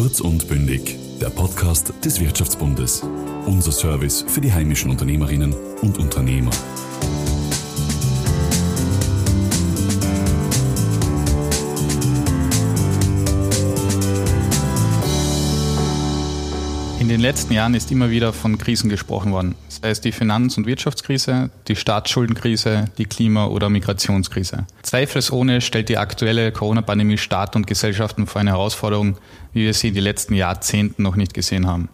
Kurz und bündig, der Podcast des Wirtschaftsbundes. Unser Service für die heimischen Unternehmerinnen und Unternehmer. Den letzten Jahren ist immer wieder von Krisen gesprochen worden, sei es die Finanz- und Wirtschaftskrise, die Staatsschuldenkrise, die Klima- oder Migrationskrise. Zweifelsohne stellt die aktuelle Corona-Pandemie Staat und Gesellschaften vor eine Herausforderung, wie wir sie in den letzten Jahrzehnten noch nicht gesehen haben.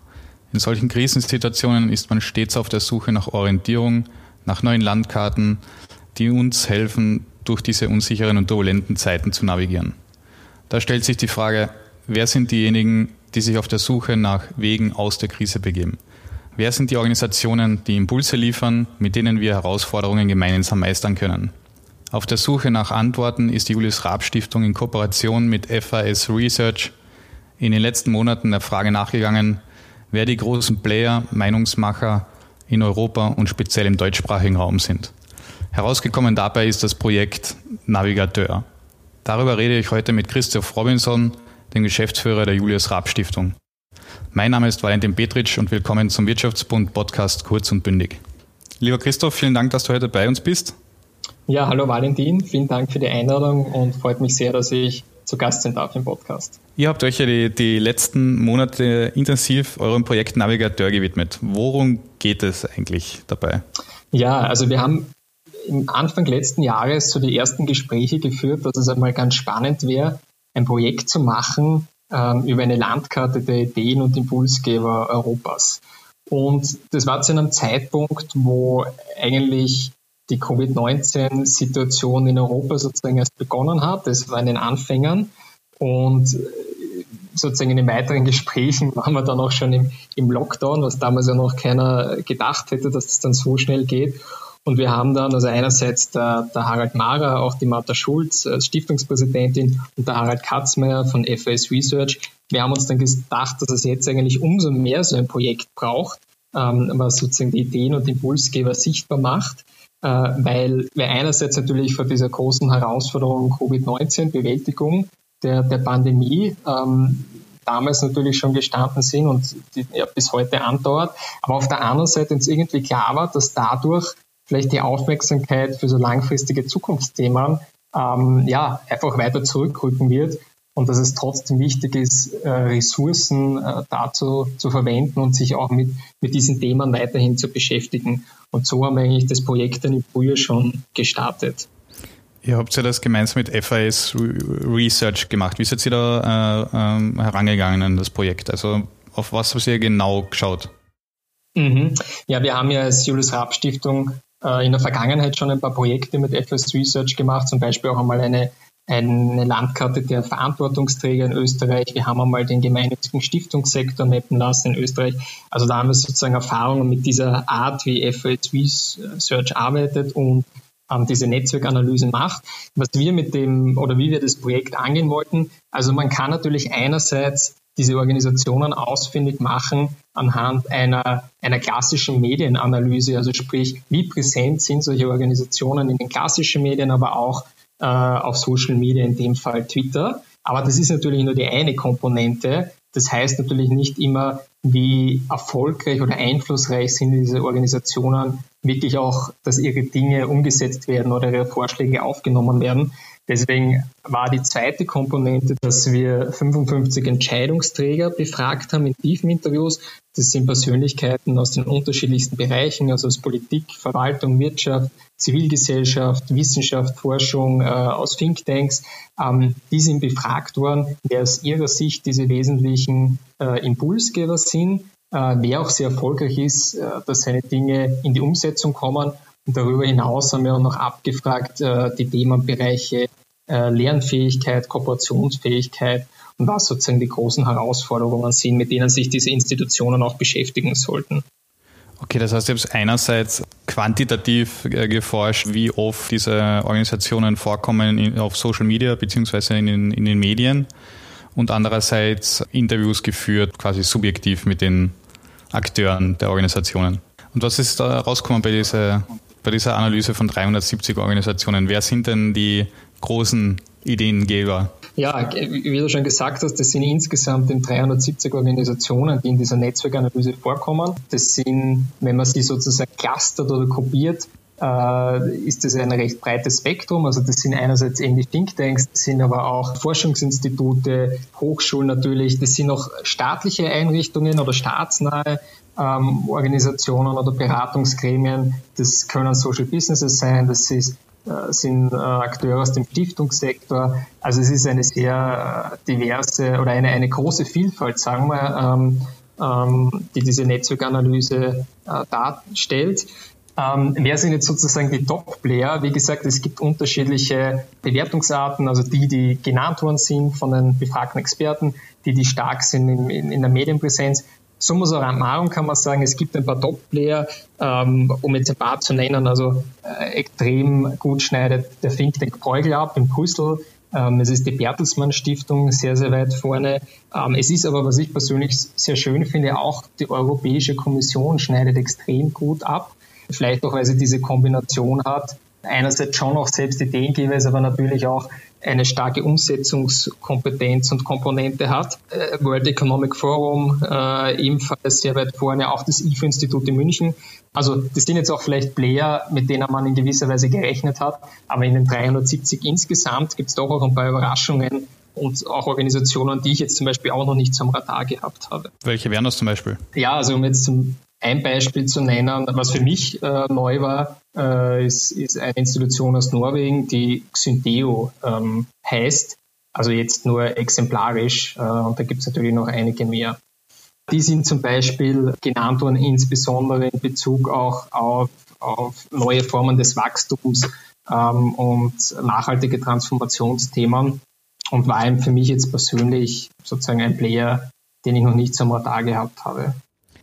In solchen Krisensituationen ist man stets auf der Suche nach Orientierung, nach neuen Landkarten, die uns helfen, durch diese unsicheren und turbulenten Zeiten zu navigieren. Da stellt sich die Frage, wer sind diejenigen, die sich auf der Suche nach Wegen aus der Krise begeben. Wer sind die Organisationen, die Impulse liefern, mit denen wir Herausforderungen gemeinsam meistern können? Auf der Suche nach Antworten ist die Julius Raab Stiftung in Kooperation mit FAS Research in den letzten Monaten der Frage nachgegangen, wer die großen Player, Meinungsmacher in Europa und speziell im deutschsprachigen Raum sind. Herausgekommen dabei ist das Projekt Navigateur. Darüber rede ich heute mit Christoph Robinson, dem Geschäftsführer der Julius Raab Stiftung. Mein Name ist Valentin Petritsch und willkommen zum Wirtschaftsbund Podcast Kurz und Bündig. Lieber Christoph, vielen Dank, dass du heute bei uns bist. Ja, hallo Valentin, vielen Dank für die Einladung und freut mich sehr, dass ich zu Gast sein darf im Podcast. Ihr habt euch ja die, die letzten Monate intensiv eurem Projekt Navigateur gewidmet. Worum geht es eigentlich dabei? Ja, also wir haben im Anfang letzten Jahres so die ersten Gespräche geführt, dass es einmal ganz spannend wäre, ein Projekt zu machen ähm, über eine Landkarte der Ideen und Impulsgeber Europas. Und das war zu einem Zeitpunkt, wo eigentlich die Covid-19-Situation in Europa sozusagen erst begonnen hat. Das war in den Anfängern. Und äh, sozusagen in den weiteren Gesprächen waren wir dann auch schon im, im Lockdown, was damals ja noch keiner gedacht hätte, dass das dann so schnell geht. Und wir haben dann also einerseits der, der Harald Mara, auch die Martha Schulz als Stiftungspräsidentin und der Harald Katzmeier von FAS Research. Wir haben uns dann gedacht, dass es jetzt eigentlich umso mehr so ein Projekt braucht, ähm, was sozusagen die Ideen und Impulsgeber sichtbar macht, äh, weil wir einerseits natürlich vor dieser großen Herausforderung Covid-19, Bewältigung der, der Pandemie, ähm, damals natürlich schon gestanden sind und die ja, bis heute andauert. Aber auf der anderen Seite uns irgendwie klar war, dass dadurch vielleicht die Aufmerksamkeit für so langfristige Zukunftsthemen ähm, ja, einfach weiter zurückrücken wird und dass es trotzdem wichtig ist, äh, Ressourcen äh, dazu zu verwenden und sich auch mit, mit diesen Themen weiterhin zu beschäftigen. Und so haben wir eigentlich das Projekt dann im Frühjahr schon gestartet. Ihr habt ja das gemeinsam mit FAS Research gemacht. Wie seid ihr da äh, ähm, herangegangen an das Projekt? Also auf was habt ihr genau geschaut? Mhm. Ja, wir haben ja als Julius Raab Stiftung in der Vergangenheit schon ein paar Projekte mit FS Research gemacht, zum Beispiel auch einmal eine, eine Landkarte der Verantwortungsträger in Österreich. Wir haben einmal den gemeinnützigen Stiftungssektor mappen lassen in Österreich. Also da haben wir sozusagen Erfahrungen mit dieser Art, wie FS Research arbeitet und ähm, diese Netzwerkanalysen macht. Was wir mit dem oder wie wir das Projekt angehen wollten, also man kann natürlich einerseits diese Organisationen ausfindig machen anhand einer, einer klassischen Medienanalyse, also sprich, wie präsent sind solche Organisationen in den klassischen Medien, aber auch äh, auf Social Media, in dem Fall Twitter. Aber das ist natürlich nur die eine Komponente. Das heißt natürlich nicht immer, wie erfolgreich oder einflussreich sind diese Organisationen wirklich auch, dass ihre Dinge umgesetzt werden oder ihre Vorschläge aufgenommen werden. Deswegen war die zweite Komponente, dass wir 55 Entscheidungsträger befragt haben in tiefen Interviews. Das sind Persönlichkeiten aus den unterschiedlichsten Bereichen, also aus Politik, Verwaltung, Wirtschaft, Zivilgesellschaft, Wissenschaft, Forschung, äh, aus Thinktanks. Ähm, die sind befragt worden, wer aus ihrer Sicht diese wesentlichen äh, Impulsgeber sind, äh, wer auch sehr erfolgreich ist, äh, dass seine Dinge in die Umsetzung kommen darüber hinaus haben wir auch noch abgefragt äh, die Themenbereiche äh, Lernfähigkeit, Kooperationsfähigkeit und was sozusagen die großen Herausforderungen sind, mit denen sich diese Institutionen auch beschäftigen sollten. Okay, das heißt, ihr habt einerseits quantitativ äh, geforscht, wie oft diese Organisationen vorkommen in, auf Social Media beziehungsweise in den, in den Medien und andererseits Interviews geführt, quasi subjektiv mit den Akteuren der Organisationen. Und was ist da rausgekommen bei dieser bei dieser Analyse von 370 Organisationen, wer sind denn die großen Ideengeber? Ja, wie du schon gesagt hast, das sind insgesamt 370 Organisationen, die in dieser Netzwerkanalyse vorkommen. Das sind, wenn man sie sozusagen clustert oder kopiert, äh, ist das ein recht breites Spektrum. Also das sind einerseits ähnlich Thinktanks, das sind aber auch Forschungsinstitute, Hochschulen natürlich, das sind auch staatliche Einrichtungen oder staatsnahe ähm, Organisationen oder Beratungsgremien. Das können Social Businesses sein, das ist äh, sind äh, Akteure aus dem Stiftungssektor. Also es ist eine sehr äh, diverse oder eine, eine große Vielfalt, sagen wir, ähm, ähm, die diese Netzwerkanalyse äh, darstellt. Ähm, wer sind jetzt sozusagen die Top-Player? Wie gesagt, es gibt unterschiedliche Bewertungsarten, also die, die genannt worden sind von den befragten Experten, die, die stark sind in, in, in der Medienpräsenz. Summa summarum kann man sagen, es gibt ein paar Top-Player, ähm, um jetzt ein paar zu nennen. Also äh, extrem gut schneidet der Think Tank Bruegel ab in Brüssel. Ähm, es ist die Bertelsmann Stiftung sehr, sehr weit vorne. Ähm, es ist aber, was ich persönlich sehr schön finde, auch die Europäische Kommission schneidet extrem gut ab. Vielleicht auch, weil sie diese Kombination hat. Einerseits schon auch selbst Ideengeber aber natürlich auch eine starke Umsetzungskompetenz und Komponente hat. Äh, World Economic Forum äh, ebenfalls sehr weit vorne, auch das IFO-Institut in München. Also das sind jetzt auch vielleicht Player, mit denen man in gewisser Weise gerechnet hat, aber in den 370 insgesamt gibt es doch auch ein paar Überraschungen und auch Organisationen, die ich jetzt zum Beispiel auch noch nicht zum Radar gehabt habe. Welche wären das zum Beispiel? Ja, also um jetzt zum ein Beispiel zu nennen, was für mich äh, neu war, äh, ist, ist eine Institution aus Norwegen, die Xyndeo ähm, heißt, also jetzt nur exemplarisch äh, und da gibt es natürlich noch einige mehr. Die sind zum Beispiel genannt worden, insbesondere in Bezug auch auf, auf neue Formen des Wachstums ähm, und nachhaltige Transformationsthemen. Und war für mich jetzt persönlich sozusagen ein Player, den ich noch nicht zum Radar gehabt habe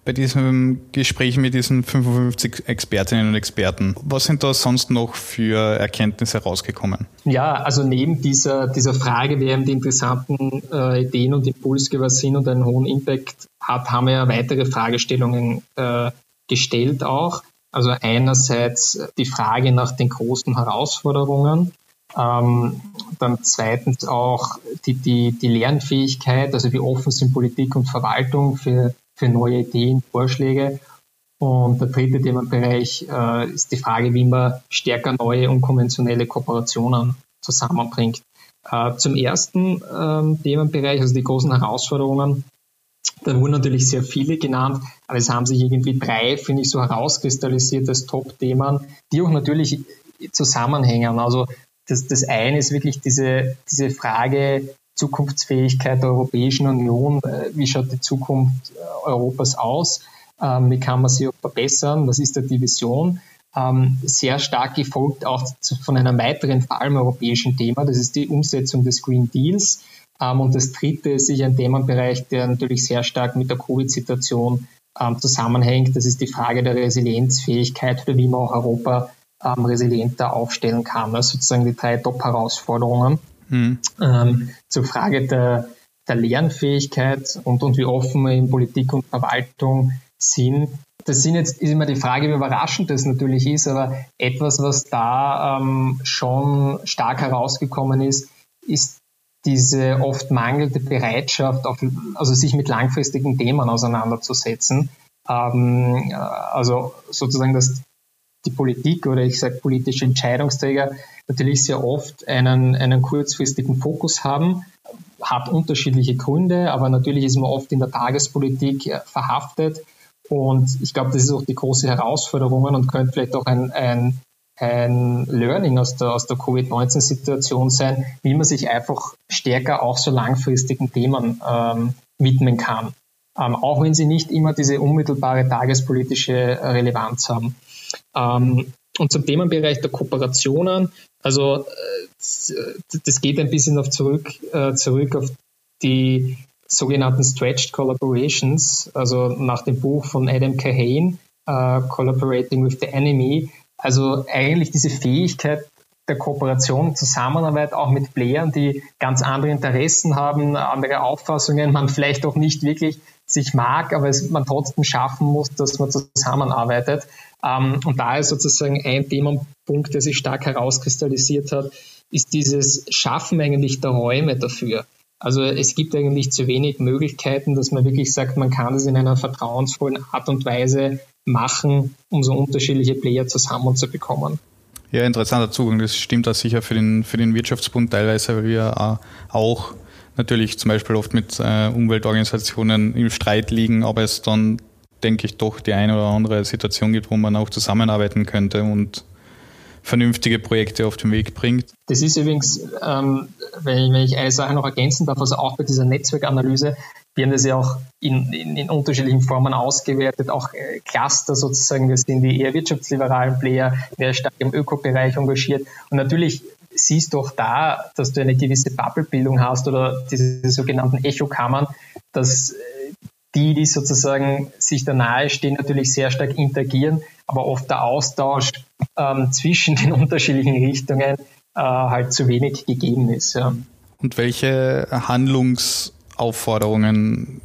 bei diesem Gespräch mit diesen 55 Expertinnen und Experten. Was sind da sonst noch für Erkenntnisse rausgekommen? Ja, also neben dieser, dieser Frage, wer die interessanten äh, Ideen und Impulsgeber sind und einen hohen Impact hat, haben wir ja weitere Fragestellungen äh, gestellt auch. Also einerseits die Frage nach den großen Herausforderungen, ähm, dann zweitens auch die, die, die Lernfähigkeit, also wie offen sind Politik und Verwaltung für für neue Ideen, Vorschläge. Und der dritte Themenbereich äh, ist die Frage, wie man stärker neue unkonventionelle Kooperationen zusammenbringt. Äh, zum ersten ähm, Themenbereich, also die großen Herausforderungen, da wurden natürlich sehr viele genannt, aber es haben sich irgendwie drei, finde ich, so herauskristallisiert als Top-Themen, die auch natürlich zusammenhängen. Also das, das eine ist wirklich diese, diese Frage, Zukunftsfähigkeit der Europäischen Union, äh, wie schaut die Zukunft äh, Europas aus, ähm, wie kann man sie verbessern, was ist da die Vision. Ähm, sehr stark gefolgt auch von einem weiteren, vor allem europäischen Thema, das ist die Umsetzung des Green Deals. Ähm, und das dritte ist sicher ein Themenbereich, der natürlich sehr stark mit der Covid-Situation zusammenhängt. Das ist die Frage der Resilienzfähigkeit oder wie man auch Europa resilienter aufstellen kann. Das sind sozusagen die drei Top-Herausforderungen. Mhm. Ähm, zur Frage der, der Lernfähigkeit und, und wie offen wir in Politik und Verwaltung sind. Das sind jetzt, ist immer die Frage, wie überraschend das natürlich ist, aber etwas, was da ähm, schon stark herausgekommen ist, ist diese oft mangelnde Bereitschaft, auf, also sich mit langfristigen Themen auseinanderzusetzen. Ähm, also sozusagen, dass die Politik oder ich sage politische Entscheidungsträger natürlich sehr oft einen, einen kurzfristigen Fokus haben, hat unterschiedliche Gründe, aber natürlich ist man oft in der Tagespolitik äh, verhaftet. Und ich glaube, das ist auch die große Herausforderung und könnte vielleicht auch ein, ein, ein Learning aus der, aus der Covid-19-Situation sein, wie man sich einfach stärker auch so langfristigen Themen ähm, widmen kann. Ähm, auch wenn sie nicht immer diese unmittelbare tagespolitische Relevanz haben. Ähm, und zum Themenbereich der Kooperationen, also äh, das geht ein bisschen auf zurück, äh, zurück auf die sogenannten Stretched Collaborations, also nach dem Buch von Adam Kahane, uh, Collaborating with the Enemy. Also eigentlich diese Fähigkeit der Kooperation, Zusammenarbeit auch mit Playern, die ganz andere Interessen haben, andere Auffassungen, man vielleicht auch nicht wirklich sich mag, aber es man trotzdem schaffen muss, dass man zusammenarbeitet. Ähm, und da ist sozusagen ein Themenpunkt, der sich stark herauskristallisiert hat, ist dieses Schaffen eigentlich der Räume dafür. Also es gibt eigentlich zu wenig Möglichkeiten, dass man wirklich sagt, man kann es in einer vertrauensvollen Art und Weise machen, um so unterschiedliche Player zusammenzubekommen. Ja, interessanter Zugang. Das stimmt auch sicher für den, für den Wirtschaftsbund teilweise, weil wir auch natürlich zum Beispiel oft mit äh, Umweltorganisationen im Streit liegen, aber es dann, denke ich, doch die eine oder andere Situation gibt, wo man auch zusammenarbeiten könnte und vernünftige Projekte auf den Weg bringt. Das ist übrigens, ähm, wenn, ich, wenn ich eine Sache noch ergänzen darf, also auch bei dieser Netzwerkanalyse, wir haben das ja auch in, in, in unterschiedlichen Formen ausgewertet, auch äh, Cluster sozusagen, das sind die eher wirtschaftsliberalen Player, mehr stark im Ökobereich engagiert. Und natürlich siehst du auch da, dass du eine gewisse Bubblebildung hast oder diese sogenannten Echokammern, dass äh, die, die sozusagen sich da nahe stehen, natürlich sehr stark interagieren, aber oft der Austausch ähm, zwischen den unterschiedlichen Richtungen äh, halt zu wenig gegeben ist. Ja. Und welche Handlungsaufforderungen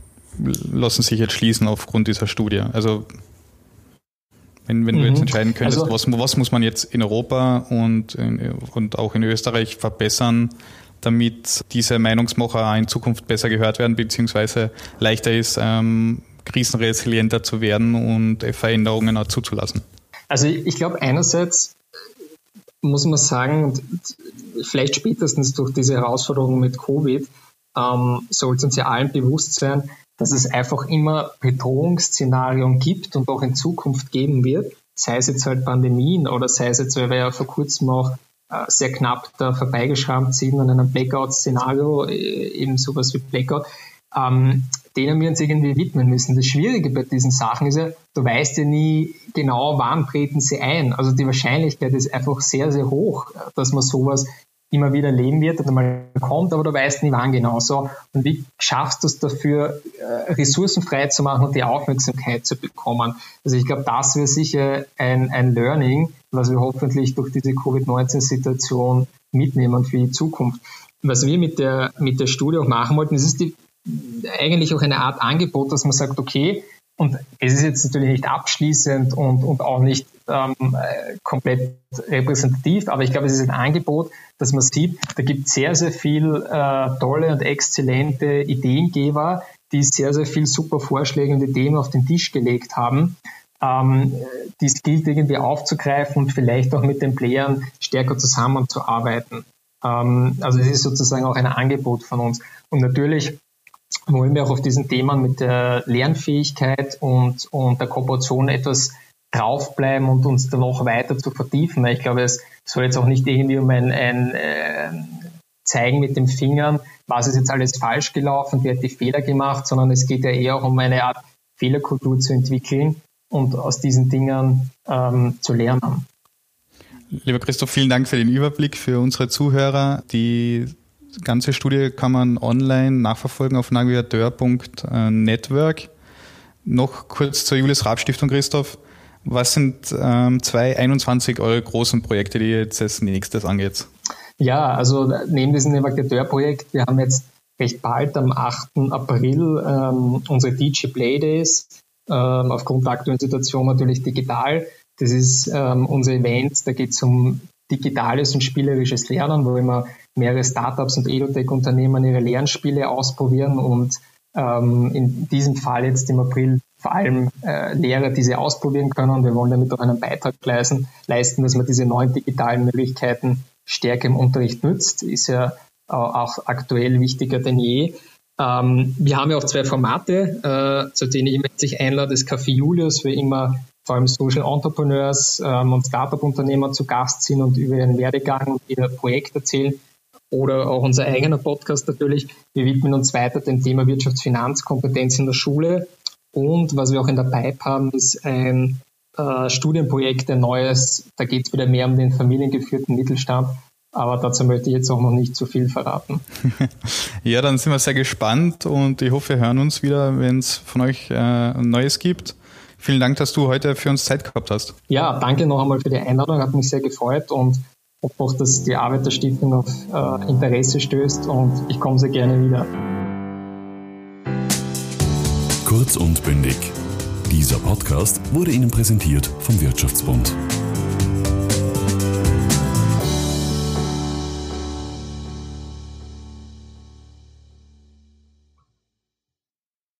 lassen sich jetzt schließen aufgrund dieser Studie? Also wenn, wenn mhm. du jetzt mhm. entscheiden könntest, also, was, was muss man jetzt in Europa und, in, und auch in Österreich verbessern, damit diese Meinungsmacher in Zukunft besser gehört werden, beziehungsweise leichter ist, ähm, krisenresilienter zu werden und Veränderungen auch zuzulassen? Also ich glaube einerseits muss man sagen, vielleicht spätestens durch diese Herausforderung mit Covid, ähm, sollte uns ja allen bewusst sein, dass es einfach immer Bedrohungsszenarien gibt und auch in Zukunft geben wird, sei es jetzt halt Pandemien oder sei es jetzt, weil wir ja vor kurzem auch äh, sehr knapp da vorbeigeschrammt sind an einem Blackout-Szenario, äh, eben sowas wie Blackout, ähm, denen wir uns irgendwie widmen müssen. Das Schwierige bei diesen Sachen ist ja, du weißt ja nie genau, wann treten sie ein. Also die Wahrscheinlichkeit ist einfach sehr, sehr hoch, dass man sowas immer wieder leben wird oder mal kommt, aber du weißt nie wann genau so. Und wie schaffst du es dafür, äh, Ressourcen frei zu machen und die Aufmerksamkeit zu bekommen? Also ich glaube, das wäre sicher ein, ein Learning, was wir hoffentlich durch diese Covid-19-Situation mitnehmen für die Zukunft. Was wir mit der, mit der Studie auch machen wollten, ist die, eigentlich auch eine Art Angebot, dass man sagt, okay, und es ist jetzt natürlich nicht abschließend und, und auch nicht ähm, äh, komplett repräsentativ, aber ich glaube, es ist ein Angebot, dass man sieht, da gibt es sehr, sehr viel äh, tolle und exzellente Ideengeber, die sehr, sehr viel super Vorschläge und Ideen auf den Tisch gelegt haben. Ähm, dies gilt irgendwie aufzugreifen und vielleicht auch mit den Playern stärker zusammenzuarbeiten. Ähm, also es ist sozusagen auch ein Angebot von uns. Und natürlich wollen wir auch auf diesen Themen mit der Lernfähigkeit und, und der Kooperation etwas draufbleiben und uns da noch weiter zu vertiefen. Ich glaube, es soll jetzt auch nicht irgendwie um ein, ein äh, Zeigen mit den Fingern, was ist jetzt alles falsch gelaufen, wer hat die Fehler gemacht, sondern es geht ja eher auch um eine Art Fehlerkultur zu entwickeln und aus diesen Dingen ähm, zu lernen. Lieber Christoph, vielen Dank für den Überblick für unsere Zuhörer. Die ganze Studie kann man online nachverfolgen auf navigateur.network. Noch kurz zur Julius Raab Stiftung, Christoph. Was sind ähm, zwei 21 eure großen Projekte, die jetzt als nächstes angeht? Ja, also neben diesem Navigateur-Projekt, wir haben jetzt recht bald am 8. April ähm, unsere DJ Play Days, ähm, aufgrund der aktuellen Situation natürlich digital. Das ist ähm, unser Event, da geht es um digitales und spielerisches Lernen, wo immer mehrere Startups und Edutech-Unternehmen ihre Lernspiele ausprobieren und ähm, in diesem Fall jetzt im April vor allem äh, Lehrer diese ausprobieren können. Und wir wollen damit auch einen Beitrag leisten, leisten, dass man diese neuen digitalen Möglichkeiten stärker im Unterricht nutzt, ist ja äh, auch aktuell wichtiger denn je. Ähm, wir haben ja auch zwei Formate, äh, zu denen ich mich einlade, das Café Julius, wo immer vor allem Social Entrepreneurs ähm, und Startup-Unternehmer zu Gast sind und über ihren Werdegang und ihr Projekt erzählen. Oder auch unser eigener Podcast natürlich. Wir widmen uns weiter dem Thema Wirtschaftsfinanzkompetenz in der Schule. Und was wir auch in der Pipe haben, ist ein äh, Studienprojekt, ein neues. Da geht es wieder mehr um den familiengeführten Mittelstand. Aber dazu möchte ich jetzt auch noch nicht zu viel verraten. ja, dann sind wir sehr gespannt und ich hoffe, wir hören uns wieder, wenn es von euch äh, Neues gibt. Vielen Dank, dass du heute für uns Zeit gehabt hast. Ja, danke noch einmal für die Einladung, hat mich sehr gefreut und hoffe auch, dass die Arbeit der Stiftung auf äh, Interesse stößt und ich komme sehr gerne wieder. Kurz und bündig. Dieser Podcast wurde Ihnen präsentiert vom Wirtschaftsbund.